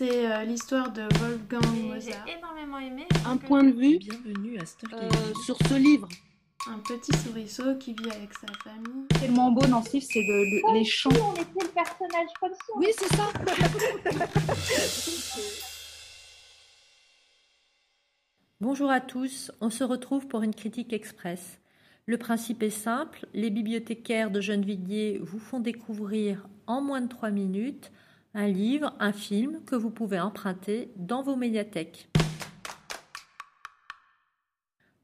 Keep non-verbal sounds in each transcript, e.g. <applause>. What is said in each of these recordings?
C'est euh, l'histoire de Wolfgang J'ai Mozart. énormément aimé. Un point de vue Bienvenue à Stalker. euh, sur ce livre. Un petit souriceau qui vit avec sa famille. tellement beau dans ce livre, c'est de- le- les chants. Si on était le personnage comme si on Oui, c'est ça. <laughs> Bonjour à tous, on se retrouve pour une critique express. Le principe est simple, les bibliothécaires de Gennevilliers vous font découvrir en moins de 3 minutes un livre, un film que vous pouvez emprunter dans vos médiathèques.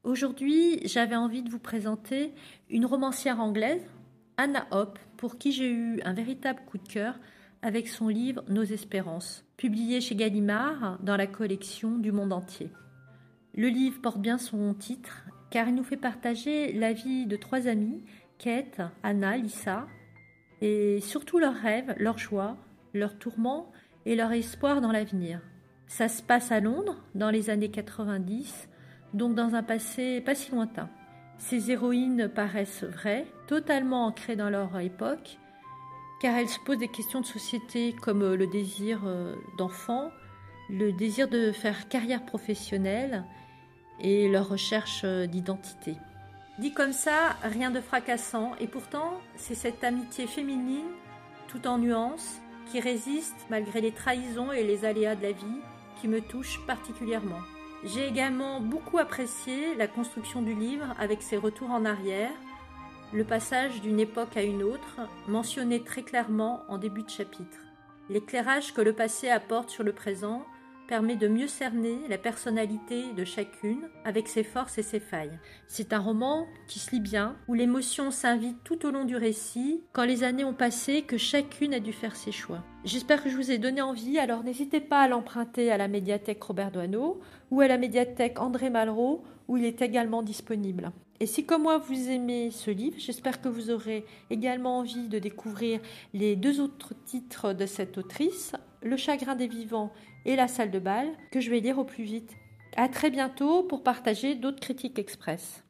Aujourd'hui, j'avais envie de vous présenter une romancière anglaise, Anna Hope, pour qui j'ai eu un véritable coup de cœur avec son livre Nos espérances, publié chez Gallimard dans la collection du monde entier. Le livre porte bien son titre car il nous fait partager la vie de trois amies, Kate, Anna, Lisa, et surtout leurs rêves, leurs joies, leurs tourments et leur espoir dans l'avenir. Ça se passe à Londres dans les années 90, donc dans un passé pas si lointain. Ces héroïnes paraissent vraies, totalement ancrées dans leur époque, car elles se posent des questions de société comme euh, le désir euh, d'enfant, le désir de faire carrière professionnelle et leur recherche euh, d'identité. Dit comme ça, rien de fracassant, et pourtant, c'est cette amitié féminine, tout en nuances, qui résiste malgré les trahisons et les aléas de la vie, qui me touche particulièrement. J'ai également beaucoup apprécié la construction du livre avec ses retours en arrière, le passage d'une époque à une autre, mentionné très clairement en début de chapitre. L'éclairage que le passé apporte sur le présent permet de mieux cerner la personnalité de chacune avec ses forces et ses failles. C'est un roman qui se lit bien, où l'émotion s'invite tout au long du récit, quand les années ont passé, que chacune a dû faire ses choix. J'espère que je vous ai donné envie, alors n'hésitez pas à l'emprunter à la médiathèque Robert Doisneau ou à la médiathèque André Malraux, où il est également disponible. Et si comme moi vous aimez ce livre, j'espère que vous aurez également envie de découvrir les deux autres titres de cette autrice, Le chagrin des vivants et La salle de bal, que je vais lire au plus vite. À très bientôt pour partager d'autres critiques express.